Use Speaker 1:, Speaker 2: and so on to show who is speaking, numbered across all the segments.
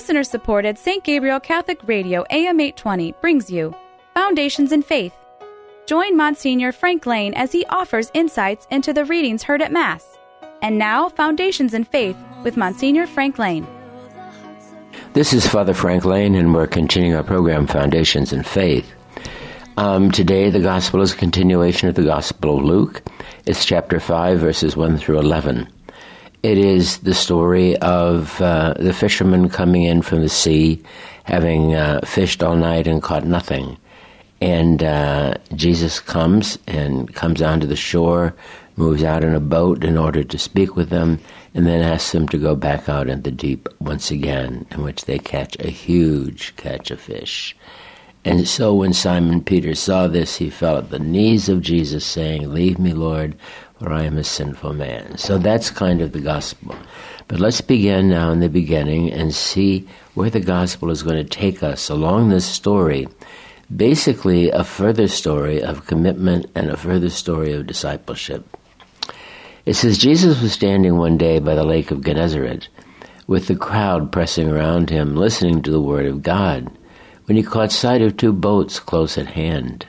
Speaker 1: Listener supported St. Gabriel Catholic Radio AM 820 brings you Foundations in Faith. Join Monsignor Frank Lane as he offers insights into the readings heard at Mass. And now, Foundations in Faith with Monsignor Frank Lane.
Speaker 2: This is Father Frank Lane, and we're continuing our program, Foundations in Faith. Um, today, the Gospel is a continuation of the Gospel of Luke. It's chapter 5, verses 1 through 11. It is the story of uh, the fishermen coming in from the sea, having uh, fished all night and caught nothing. And uh, Jesus comes and comes onto the shore, moves out in a boat in order to speak with them, and then asks them to go back out in the deep once again, in which they catch a huge catch of fish. And so when Simon Peter saw this, he fell at the knees of Jesus, saying, Leave me, Lord, for I am a sinful man. So that's kind of the gospel. But let's begin now in the beginning and see where the gospel is going to take us along this story. Basically, a further story of commitment and a further story of discipleship. It says Jesus was standing one day by the lake of Gennesaret with the crowd pressing around him, listening to the word of God when he caught sight of two boats close at hand.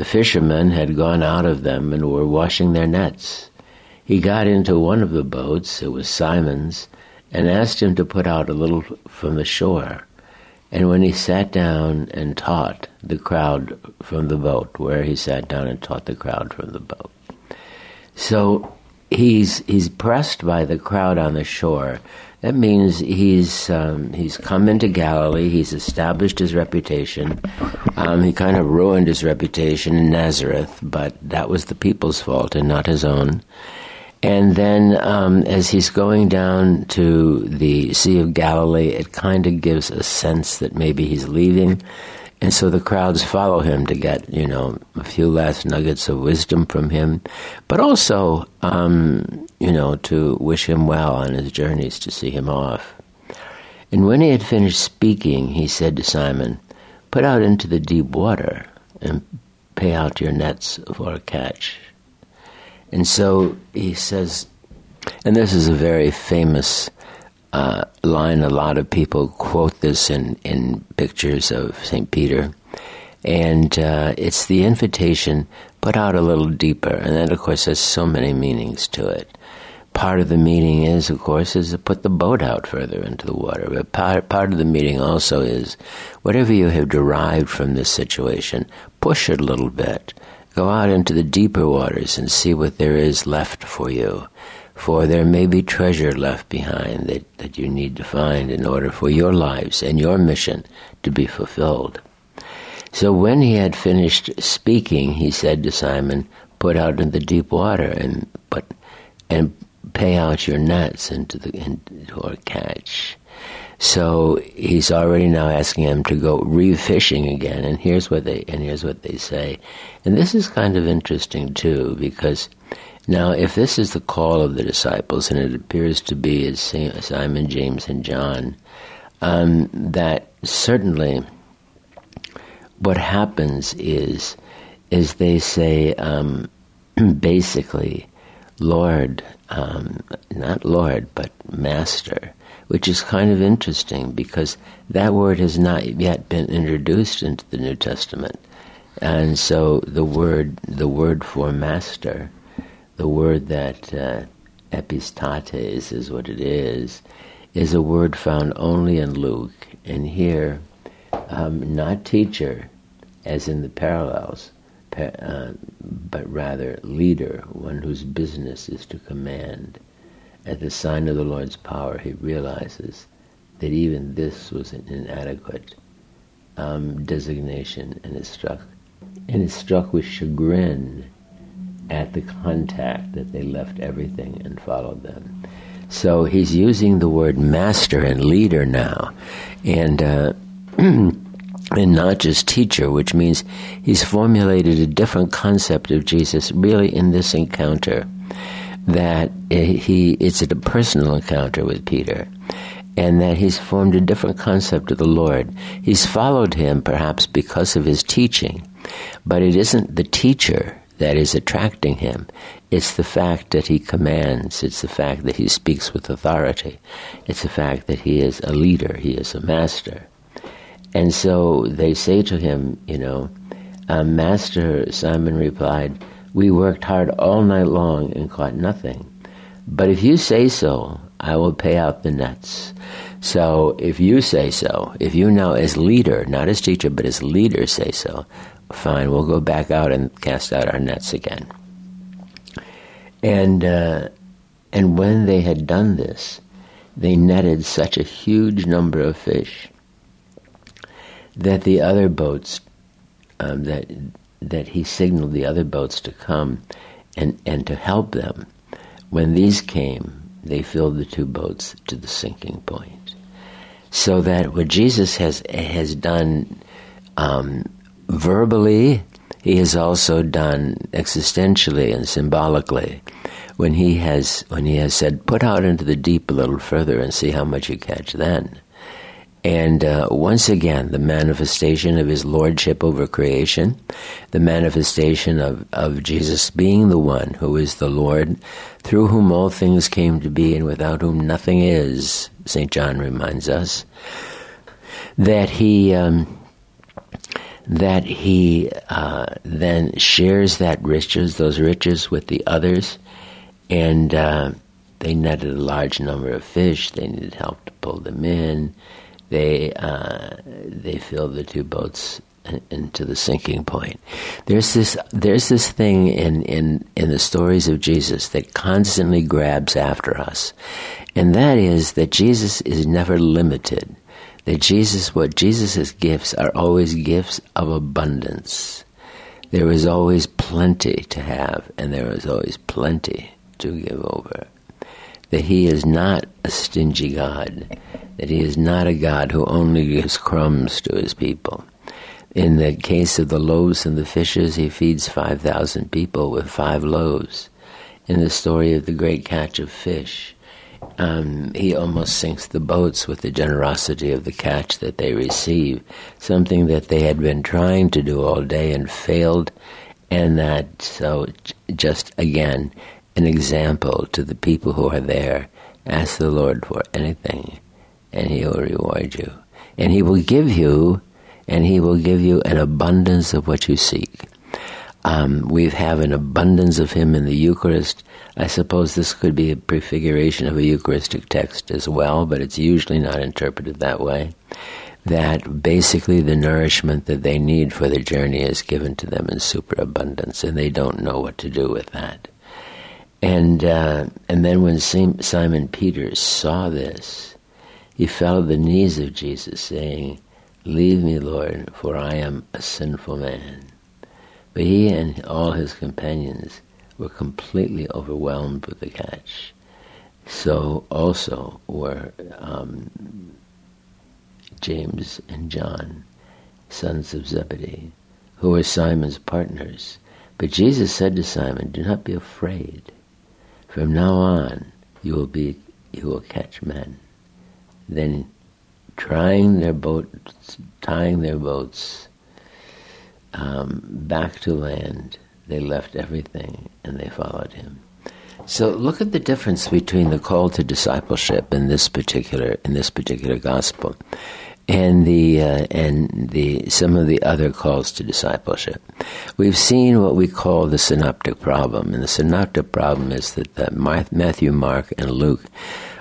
Speaker 2: The fishermen had gone out of them and were washing their nets. He got into one of the boats, it was Simon's, and asked him to put out a little from the shore. And when he sat down and taught the crowd from the boat, where he sat down and taught the crowd from the boat. So he's he's pressed by the crowd on the shore that means he's um, he's come into Galilee. He's established his reputation. Um, he kind of ruined his reputation in Nazareth, but that was the people's fault and not his own. And then, um, as he's going down to the Sea of Galilee, it kind of gives a sense that maybe he's leaving. And so the crowds follow him to get, you know, a few last nuggets of wisdom from him, but also, um, you know, to wish him well on his journeys to see him off. And when he had finished speaking, he said to Simon, Put out into the deep water and pay out your nets for a catch. And so he says, and this is a very famous uh, line. A lot of people quote this in, in pictures of St. Peter. And uh, it's the invitation put out a little deeper. And that, of course, has so many meanings to it. Part of the meaning is, of course, is to put the boat out further into the water. But part, part of the meaning also is whatever you have derived from this situation, push it a little bit. Go out into the deeper waters and see what there is left for you for there may be treasure left behind that, that you need to find in order for your lives and your mission to be fulfilled. So when he had finished speaking, he said to Simon, Put out in the deep water and put and pay out your nets into the into a catch. So he's already now asking him to go re-fishing again, and here's what they and here's what they say, and this is kind of interesting too because now, if this is the call of the disciples, and it appears to be as Simon, James, and John, um, that certainly what happens is is they say um, basically, Lord, um, not Lord, but Master, which is kind of interesting because that word has not yet been introduced into the New Testament, and so the word the word for Master the word that uh, epistates is what it is, is a word found only in Luke. And here, um, not teacher, as in the parallels, uh, but rather leader, one whose business is to command. At the sign of the Lord's power, he realizes that even this was an inadequate um, designation and is struck and is struck with chagrin at the contact that they left everything and followed them. So he's using the word master and leader now, and uh, and not just teacher, which means he's formulated a different concept of Jesus really in this encounter. That he it's a personal encounter with Peter, and that he's formed a different concept of the Lord. He's followed him perhaps because of his teaching, but it isn't the teacher that is attracting him. It's the fact that he commands. It's the fact that he speaks with authority. It's the fact that he is a leader. He is a master. And so they say to him, you know, um, Master, Simon replied, We worked hard all night long and caught nothing. But if you say so, I will pay out the nets. So if you say so, if you now as leader, not as teacher, but as leader say so, fine, we'll go back out and cast out our nets again. And uh, and when they had done this, they netted such a huge number of fish that the other boats um, that that he signaled the other boats to come and and to help them. When these came, they filled the two boats to the sinking point. So that what Jesus has has done um, verbally, he has also done existentially and symbolically. When he has when he has said, "Put out into the deep a little further and see how much you catch then." And uh, once again, the manifestation of his lordship over creation, the manifestation of, of Jesus being the one who is the Lord, through whom all things came to be and without whom nothing is, St. John reminds us, that he. Um, that he uh, then shares that riches, those riches, with the others, and uh, they netted a large number of fish. They needed help to pull them in they uh, they filled the two boats into the sinking point. There's this there's this thing in, in, in the stories of Jesus that constantly grabs after us. And that is that Jesus is never limited. That Jesus what Jesus' gifts are always gifts of abundance. There is always plenty to have and there is always plenty to give over. That he is not a stingy God that he is not a God who only gives crumbs to his people. In the case of the loaves and the fishes, he feeds 5,000 people with five loaves. In the story of the great catch of fish, um, he almost sinks the boats with the generosity of the catch that they receive, something that they had been trying to do all day and failed, and that, so just again, an example to the people who are there. Ask the Lord for anything and he will reward you. And he will give you, and he will give you an abundance of what you seek. Um, we have an abundance of him in the Eucharist. I suppose this could be a prefiguration of a Eucharistic text as well, but it's usually not interpreted that way. That basically the nourishment that they need for the journey is given to them in superabundance, and they don't know what to do with that. And uh, and then when Simon Peter saw this, he fell at the knees of Jesus, saying, Leave me, Lord, for I am a sinful man. But he and all his companions were completely overwhelmed with the catch. So also were um, James and John, sons of Zebedee, who were Simon's partners. But Jesus said to Simon, Do not be afraid. From now on, you will be you will catch men then trying their boats, tying their boats um, back to land, they left everything and they followed him. So look at the difference between the call to discipleship in this particular in this particular gospel, and the uh, and the some of the other calls to discipleship. We've seen what we call the synoptic problem, and the synoptic problem is that the Matthew, Mark, and Luke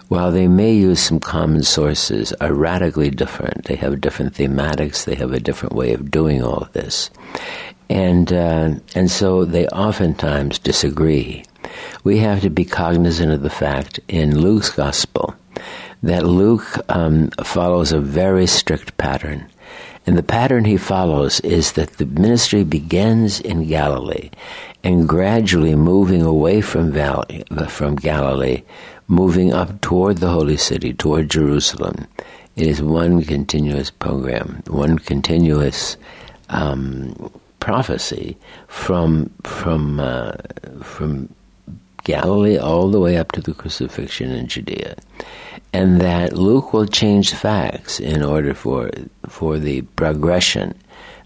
Speaker 2: while they may use some common sources, are radically different. They have different thematics. They have a different way of doing all of this, and uh, and so they oftentimes disagree. We have to be cognizant of the fact in Luke's gospel that Luke um, follows a very strict pattern. And the pattern he follows is that the ministry begins in Galilee and gradually moving away from, Valley, from Galilee moving up toward the holy city, toward Jerusalem. It is one continuous program, one continuous um, prophecy from from uh, from Galilee all the way up to the crucifixion in Judea, and that Luke will change facts in order for for the progression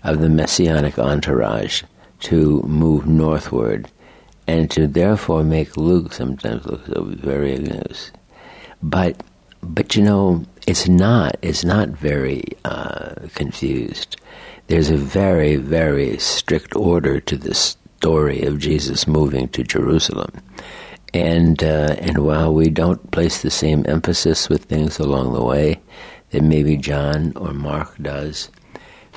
Speaker 2: of the messianic entourage to move northward and to therefore make Luke sometimes look so very ignorant. But, but you know, it's not. It's not very uh, confused. There's a very, very strict order to this story of Jesus moving to Jerusalem. And uh, and while we don't place the same emphasis with things along the way that maybe John or Mark does,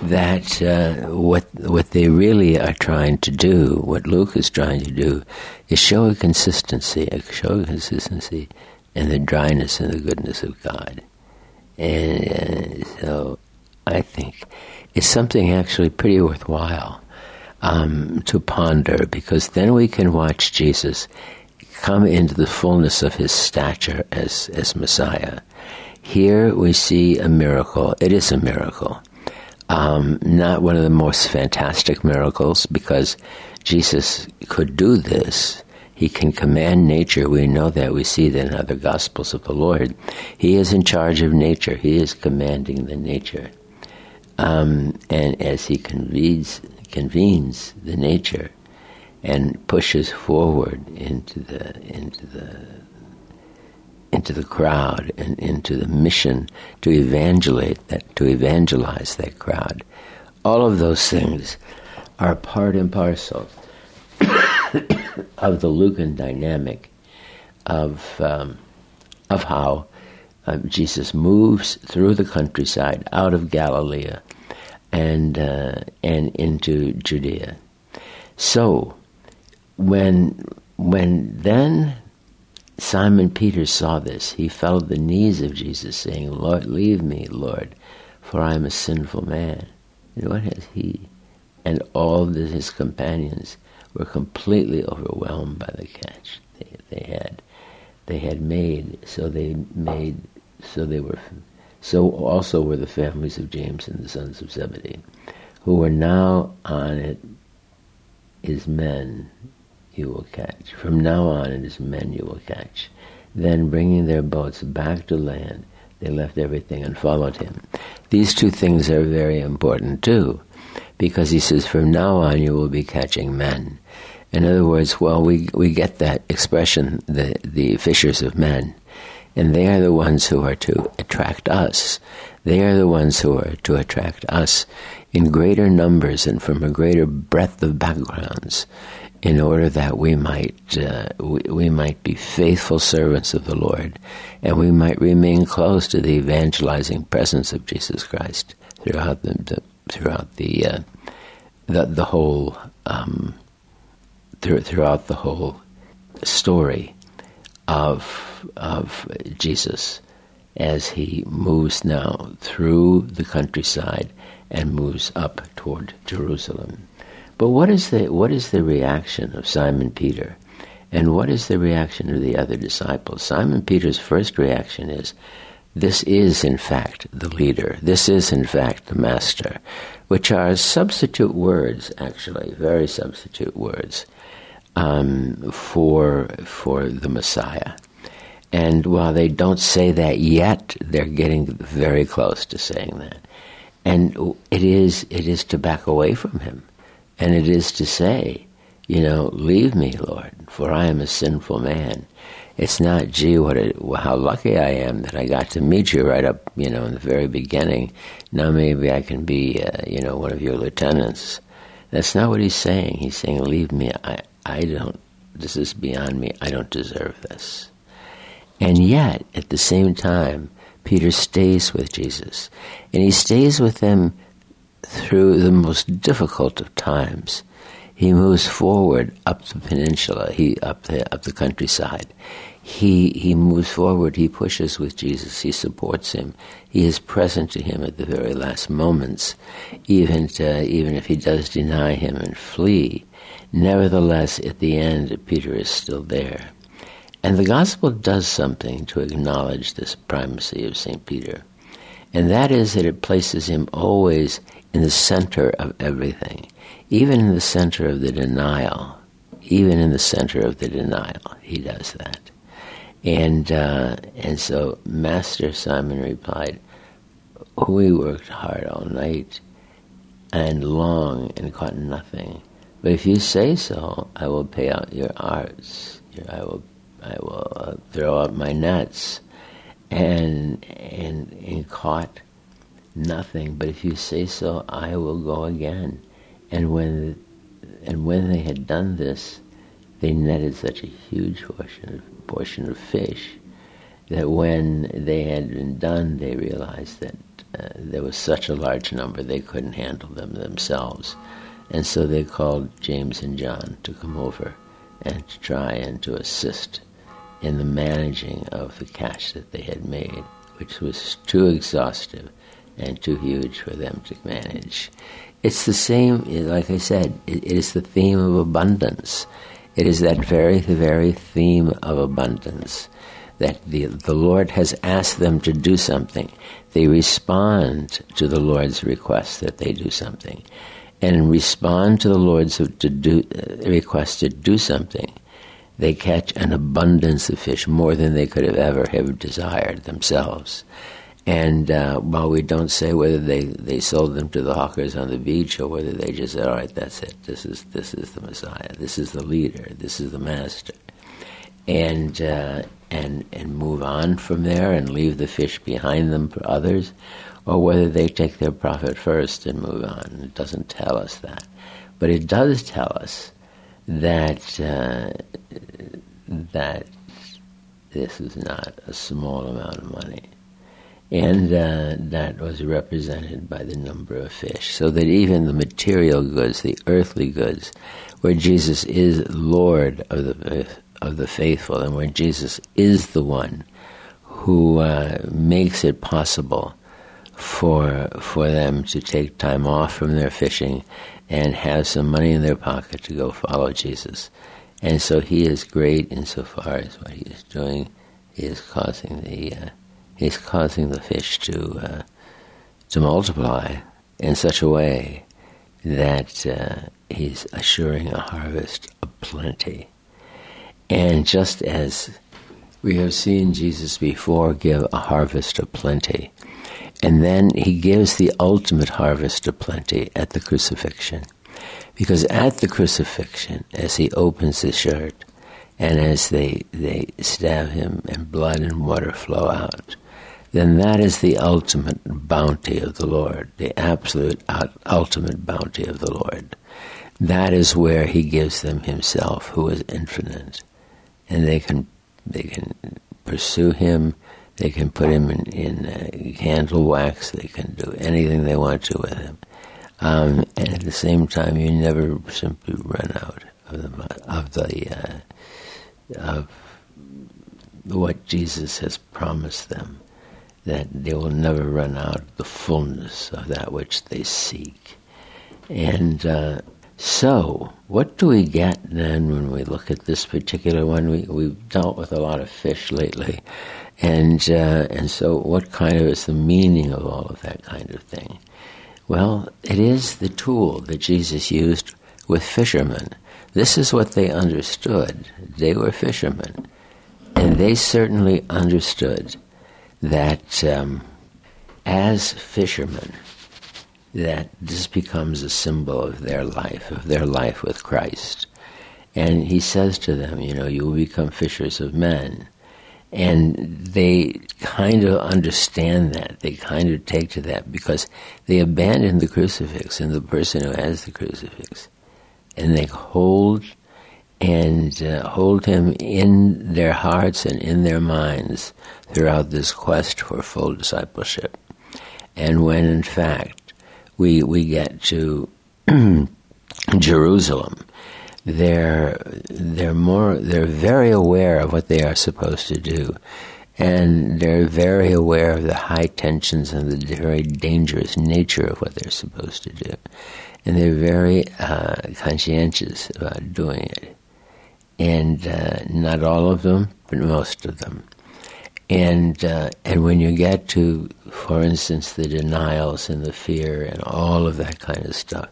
Speaker 2: that uh, what what they really are trying to do, what Luke is trying to do, is show a consistency, show a consistency in the dryness and the goodness of God. And so, I think it's something actually pretty worthwhile um, to ponder because then we can watch Jesus come into the fullness of his stature as as Messiah. Here we see a miracle. It is a miracle um, not one of the most fantastic miracles because Jesus could do this. He can command nature. We know that. We see that in other Gospels of the Lord. He is in charge of nature. He is commanding the nature. Um, and as he convenes, convenes the nature and pushes forward into the into the into the crowd and into the mission to evangelize that to evangelize that crowd. All of those things are part and parcel of the Lucan dynamic of um, of how uh, Jesus moves through the countryside out of Galilee and uh, and into Judea. So when when then Simon Peter saw this. He fell at the knees of Jesus, saying, Lord, leave me, Lord, for I am a sinful man. And what has he and all his companions were completely overwhelmed by the catch they, they had. They had made, so they made, so they were, so also were the families of James and the sons of Zebedee, who were now on it as men you will catch. From now on, it is men you will catch. Then, bringing their boats back to land, they left everything and followed him. These two things are very important too, because he says, from now on, you will be catching men. In other words, well, we, we get that expression, the, the fishers of men, and they are the ones who are to attract us. They are the ones who are to attract us in greater numbers and from a greater breadth of backgrounds in order that we might uh, we, we, might be faithful servants of the Lord, and we might remain close to the evangelizing presence of Jesus Christ throughout the, the throughout the, uh, the the whole um, th- throughout the whole story of of Jesus as he moves now through the countryside and moves up toward Jerusalem. But what is the what is the reaction of Simon Peter? And what is the reaction of the other disciples? Simon Peter's first reaction is this is in fact the leader. This is in fact the master, which are substitute words, actually, very substitute words um, for for the Messiah. And while they don't say that yet, they're getting very close to saying that. And it is it is to back away from him. And it is to say, you know, leave me, Lord, for I am a sinful man. It's not, gee, what a, how lucky I am that I got to meet you right up, you know, in the very beginning. Now maybe I can be, uh, you know, one of your lieutenants. That's not what he's saying. He's saying, leave me. I, I don't, this is beyond me. I don't deserve this. And yet, at the same time, Peter stays with Jesus. And he stays with them through the most difficult of times. He moves forward up the peninsula, he up the up the countryside. He he moves forward, he pushes with Jesus, he supports him. He is present to him at the very last moments, even to, even if he does deny him and flee. Nevertheless, at the end, Peter is still there. And the gospel does something to acknowledge this primacy of St. Peter. And that is that it places him always in the center of everything, even in the center of the denial, even in the center of the denial, he does that. And uh, and so Master Simon replied, "We worked hard all night and long and caught nothing, But if you say so, I will pay out your arts. I will, I will uh, throw out my nets, and and and caught nothing. But if you say so, I will go again. And when and when they had done this, they netted such a huge portion portion of fish that when they had been done, they realized that uh, there was such a large number they couldn't handle them themselves. And so they called James and John to come over and to try and to assist in the managing of the catch that they had made, which was too exhaustive and too huge for them to manage. It's the same, like I said, it is the theme of abundance. It is that very, the very theme of abundance that the, the Lord has asked them to do something. They respond to the Lord's request that they do something. And respond to the Lord's to do, uh, request to do something. They catch an abundance of fish, more than they could have ever have desired themselves. And uh, while we don't say whether they, they sold them to the hawkers on the beach or whether they just said, all right, that's it. This is, this is the Messiah. This is the leader. This is the master. And, uh, and, and move on from there and leave the fish behind them for others, or whether they take their profit first and move on. It doesn't tell us that. But it does tell us that, uh, that this is not a small amount of money and uh, that was represented by the number of fish. So that even the material goods, the earthly goods, where Jesus is Lord of the of the faithful, and where Jesus is the one who uh, makes it possible for for them to take time off from their fishing and have some money in their pocket to go follow Jesus. And so he is great insofar as what he is doing is causing the he's causing the fish to uh, to multiply in such a way that uh, he's assuring a harvest of plenty. And just as we have seen Jesus before give a harvest of plenty, and then he gives the ultimate harvest of plenty at the crucifixion. Because at the crucifixion, as he opens his shirt, and as they, they stab him and blood and water flow out, then that is the ultimate bounty of the Lord, the absolute ultimate bounty of the Lord. That is where He gives them Himself, who is infinite, and they can they can pursue Him. They can put Him in, in uh, candle wax. They can do anything they want to with Him, um, and at the same time, you never simply run out of the of the uh, of what Jesus has promised them that they will never run out the fullness of that which they seek. And uh, so, what do we get then when we look at this particular one? We, we've dealt with a lot of fish lately. And, uh, and so, what kind of is the meaning of all of that kind of thing? Well, it is the tool that Jesus used with fishermen. This is what they understood. They were fishermen. And they certainly understood that um, as fishermen, that this becomes a symbol of their life, of their life with Christ. And he says to them, you know, you will become fishers of men. And they kind of understand that. They kind of take to that because they abandon the crucifix and the person who has the crucifix. And they hold and uh, hold him in their hearts and in their minds throughout this quest for full discipleship. And when in fact we we get to Jerusalem, they're they're more they're very aware of what they are supposed to do. And they're very aware of the high tensions and the very dangerous nature of what they're supposed to do. And they're very uh, conscientious about doing it and uh, not all of them, but most of them. And uh, and when you get to, for instance, the denials and the fear and all of that kind of stuff,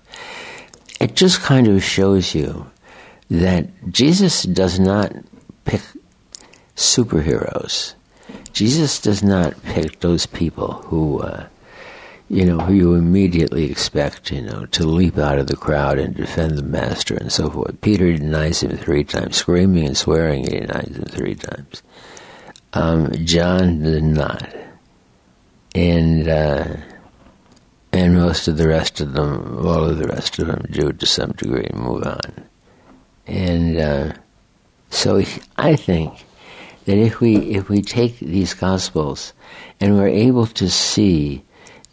Speaker 2: it just kind of shows you that Jesus does not pick superheroes. Jesus does not pick those people who, uh, you know, who you immediately expect, you know, to leap out of the crowd and defend the master and so forth. Peter denies him three times, screaming and swearing he denies him three times. Um, John did not. And, uh, and most of the rest of them, all of the rest of them do to some degree move on. And uh, so I think that if we if we take these gospels and we're able to see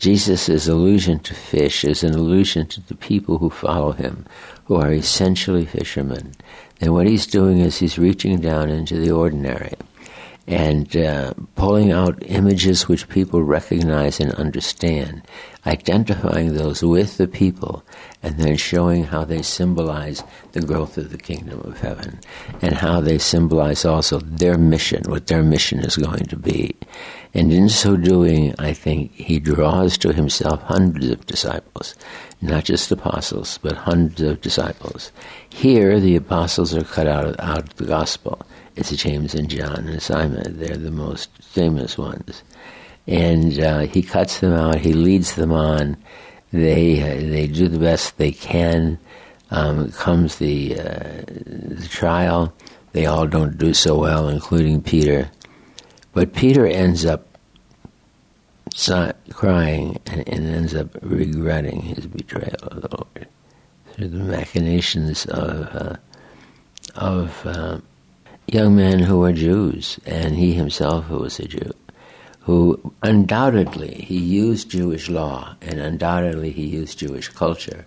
Speaker 2: Jesus' allusion to fish is an allusion to the people who follow him, who are essentially fishermen, And what he's doing is he's reaching down into the ordinary and uh, pulling out images which people recognize and understand, identifying those with the people, and then showing how they symbolize the growth of the kingdom of heaven, and how they symbolize also their mission, what their mission is going to be. And in so doing, I think he draws to himself hundreds of disciples, not just apostles, but hundreds of disciples. Here, the apostles are cut out of, out of the gospel it's James and John and Simon. They're the most famous ones. And uh, he cuts them out. He leads them on. They uh, they do the best they can. Um, comes the, uh, the trial. They all don't do so well, including Peter. But Peter ends up crying and, and, ends up regretting his betrayal of the Lord through the machinations of uh, of uh, young men who were Jews, and he himself who was a Jew, who undoubtedly he used Jewish law and undoubtedly he used Jewish culture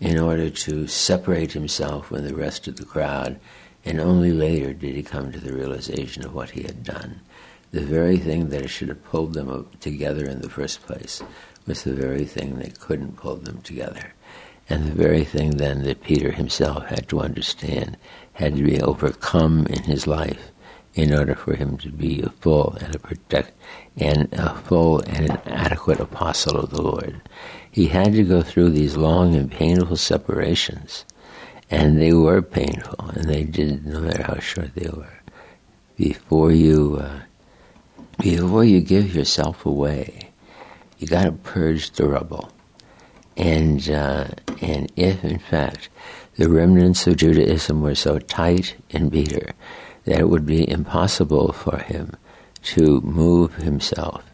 Speaker 2: in order to separate himself from the rest of the crowd, and only later did he come to the realization of what he had done. The very thing that should have pulled them together in the first place was the very thing that couldn't pull them together. And the very thing then that Peter himself had to understand had to be overcome in his life in order for him to be a full and a protect and a full and an adequate apostle of the Lord. He had to go through these long and painful separations, and they were painful, and they did, no matter how short they were. Before you, uh, before you give yourself away, you got to purge the rubble, and uh, and if in fact the remnants of Judaism were so tight and bitter that it would be impossible for him to move himself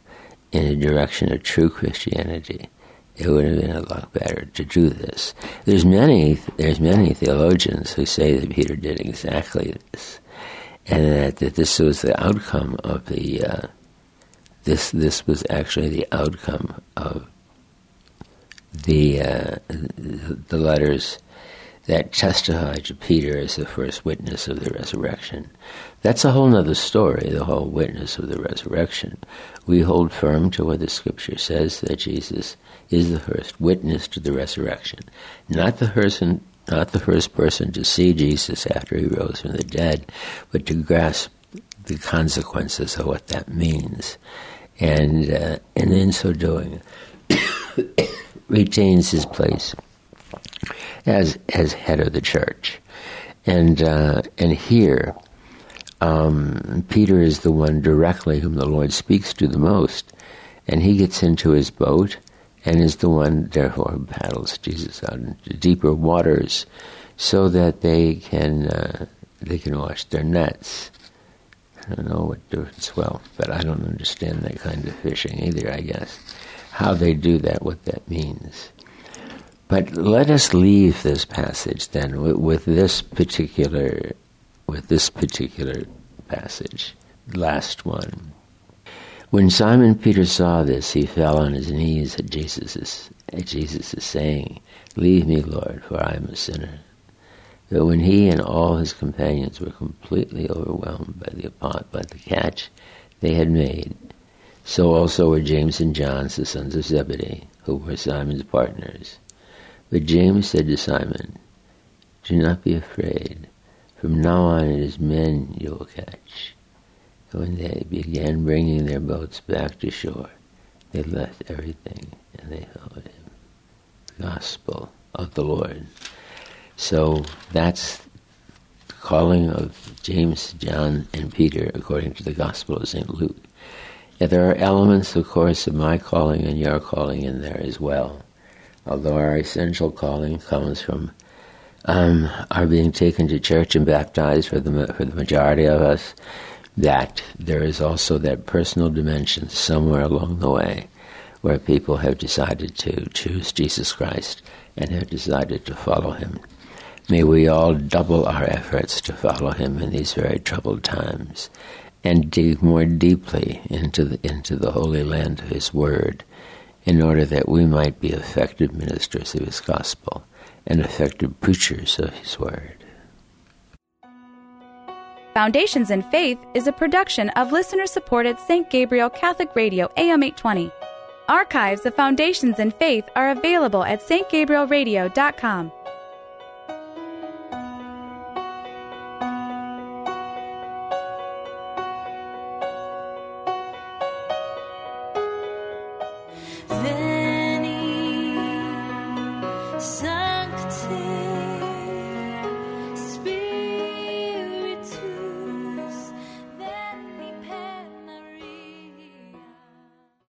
Speaker 2: in a direction of true Christianity. It would have been a lot better to do this. There's many, there's many theologians who say that Peter did exactly this, and that, that this was the outcome of the. Uh, this this was actually the outcome of the uh, the letters that testify to Peter as the first witness of the resurrection. That's a whole other story, the whole witness of the resurrection. We hold firm to what the scripture says that Jesus is the first witness to the resurrection, not the person not the first person to see Jesus after he rose from the dead, but to grasp the consequences of what that means. And uh, and in so doing retains his place as as head of the church, and uh, and here, um, Peter is the one directly whom the Lord speaks to the most, and he gets into his boat and is the one therefore who paddles Jesus out into deeper waters, so that they can uh, they can wash their nets. I don't know what difference. Well, but I don't understand that kind of fishing either. I guess how they do that, what that means. But let us leave this passage then with, with this particular with this particular passage, last one. When Simon Peter saw this, he fell on his knees at Jesus' at Jesus' saying, Leave me, Lord, for I am a sinner. But when he and all his companions were completely overwhelmed by the by the catch they had made, so also were James and John, the sons of Zebedee, who were Simon's partners. But James said to Simon, Do not be afraid. From now on it is men you will catch. And when they began bringing their boats back to shore, they left everything and they followed him. Gospel of the Lord. So that's the calling of James, John, and Peter according to the gospel of St. Luke. There are elements, of course, of my calling and your calling in there as well. Although our essential calling comes from um, our being taken to church and baptized for the for the majority of us, that there is also that personal dimension somewhere along the way where people have decided to choose Jesus Christ and have decided to follow him. May we all double our efforts to follow him in these very troubled times and dig more deeply into the, into the holy land of his word in order that we might be effective ministers of his gospel and effective preachers of his word.
Speaker 1: Foundations in Faith is a production of listener supported St. Gabriel Catholic Radio AM 820. Archives of Foundations in Faith are available at stgabrielradio.com.